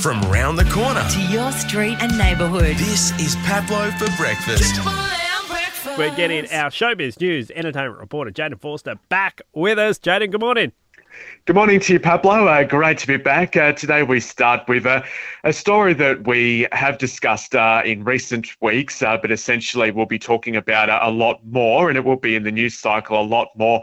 from round the corner. to your street and neighbourhood. This is Pablo for breakfast. We're getting our showbiz news entertainment reporter Jayden Forster back with us. Jayden, good morning. Good morning to you, Pablo. Uh, great to be back. Uh, today we start with a, a story that we have discussed uh, in recent weeks, uh, but essentially we'll be talking about a, a lot more, and it will be in the news cycle a lot more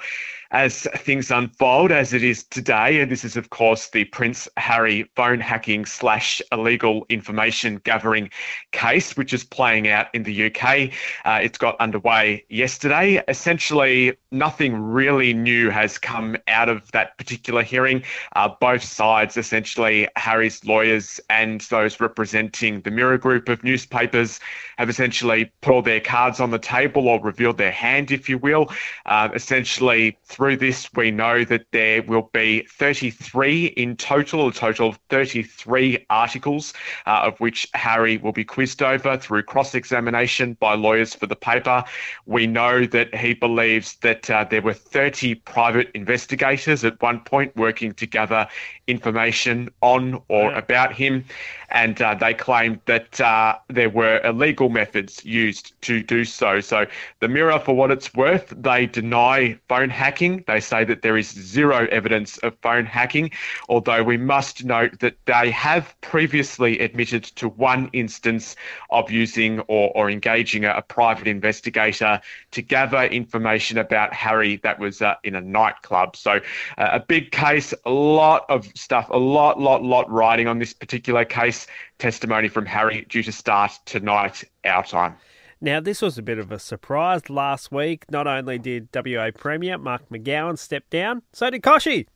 as things unfold, as it is today. And this is, of course, the Prince Harry phone hacking slash illegal information gathering case, which is playing out in the UK. Uh, it's got underway yesterday. Essentially, nothing really new has come out of that particular hearing. Uh, both sides, essentially, Harry's lawyers and those representing the Mirror Group of newspapers, have essentially put all their cards on the table or revealed their hand, if you will. Uh, essentially, through this, we know that there will be 33 in total, a total of 33 articles, uh, of which Harry will be quizzed over through cross examination by lawyers for the paper. We know that he believes that uh, there were 30 private investigators at one point working to gather information on or Yeah. about him, and uh, they claimed that uh, there were illegal methods used to do so. So, the Mirror, for what it's worth, they deny phone hacking. They say that there is zero evidence of phone hacking, although we must note that they have previously admitted to one instance of using or, or engaging a, a private investigator to gather information about Harry that was uh, in a nightclub. So, uh, a big case, a lot of stuff, a lot, lot, lot riding on this particular case. Testimony from Harry due to start tonight, our time. Now, this was a bit of a surprise last week. Not only did WA Premier Mark McGowan step down, so did Kochie.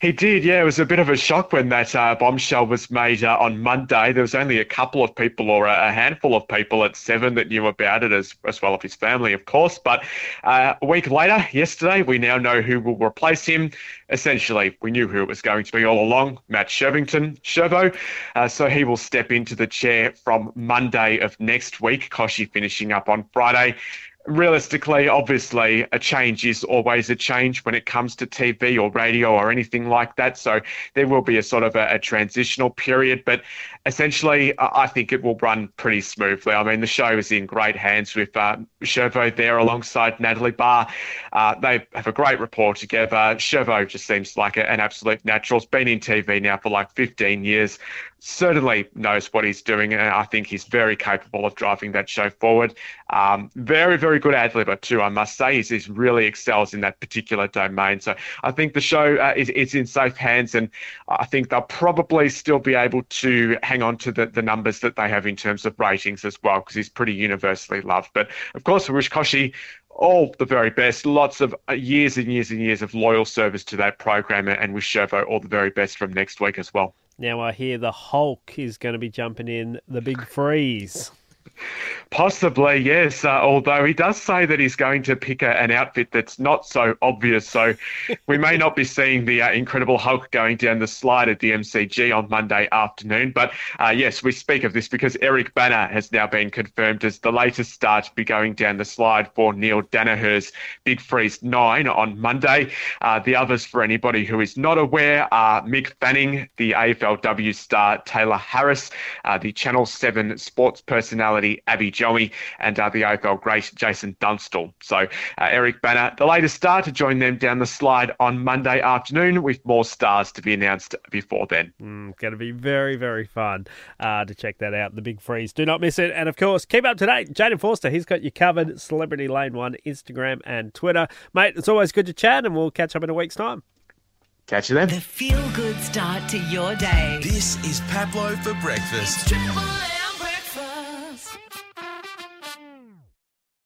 He did, yeah. It was a bit of a shock when that uh, bombshell was made uh, on Monday. There was only a couple of people, or a, handful of people at Seven, that knew about it, as as well as his family, of course. But uh, a week later, yesterday, we now know who will replace him. Essentially, we knew who it was going to be all along: Matt Shirvington, Shirvo. Uh, so he will step into the chair from Monday of next week. Kochie finishing up on Friday realistically, obviously, a change is always a change when it comes to TV or radio or anything like that. So there will be a sort of a, a transitional period, but essentially, I think it will run pretty smoothly. I mean, the show is in great hands with uh, Shirvo there alongside Natalie Barr. Uh, they have a great rapport together. Shirvo just seems like an absolute natural. He's been in TV now for like 15 years certainly knows what he's doing, and I think he's very capable of driving that show forward. Um, very, very good ad libber too, I must say. He's, he's really excels in that particular domain. So I think the show uh, is, in safe hands, and I think they'll probably still be able to hang on to the, the numbers that they have in terms of ratings as well, because he's pretty universally loved. But of course, Rish Kochie all the very best. Lots of uh, years and years and years of loyal service to that program, and wish Shirvo, all the very best from next week as well. Now, I hear the Hulk is going to be jumping in the big freeze. Possibly, yes. Uh, although he does say that he's going to pick a, an outfit that's not so obvious. So we may not be seeing the uh, Incredible Hulk going down the slide at the MCG on Monday afternoon. But uh, yes, we speak of this because Eric Bana has now been confirmed as the latest star to be going down the slide for Neale Daniher's Big Freeze 9 on Monday. Uh, the others, for anybody who is not aware, are Mick Fanning, the AFLW star Tayla Harris, uh, the Channel 7 sports personality Abby Joey, and uh, the AFL great Jason Dunstall. So uh, Eric Bana, the latest star to join them down the slide on Monday afternoon, with more stars to be announced before then. Mm, going to be very, very fun uh, to check that out. The big freeze. Do not miss it. And of course, keep up to date. Jayden Forster, he's got you covered. Celebrity Lane 1, Instagram and Twitter. Mate, it's always good to chat, and we'll catch up in a week's time. Catch you then. The feel good start to your day. This is Pablo for breakfast. Triple M.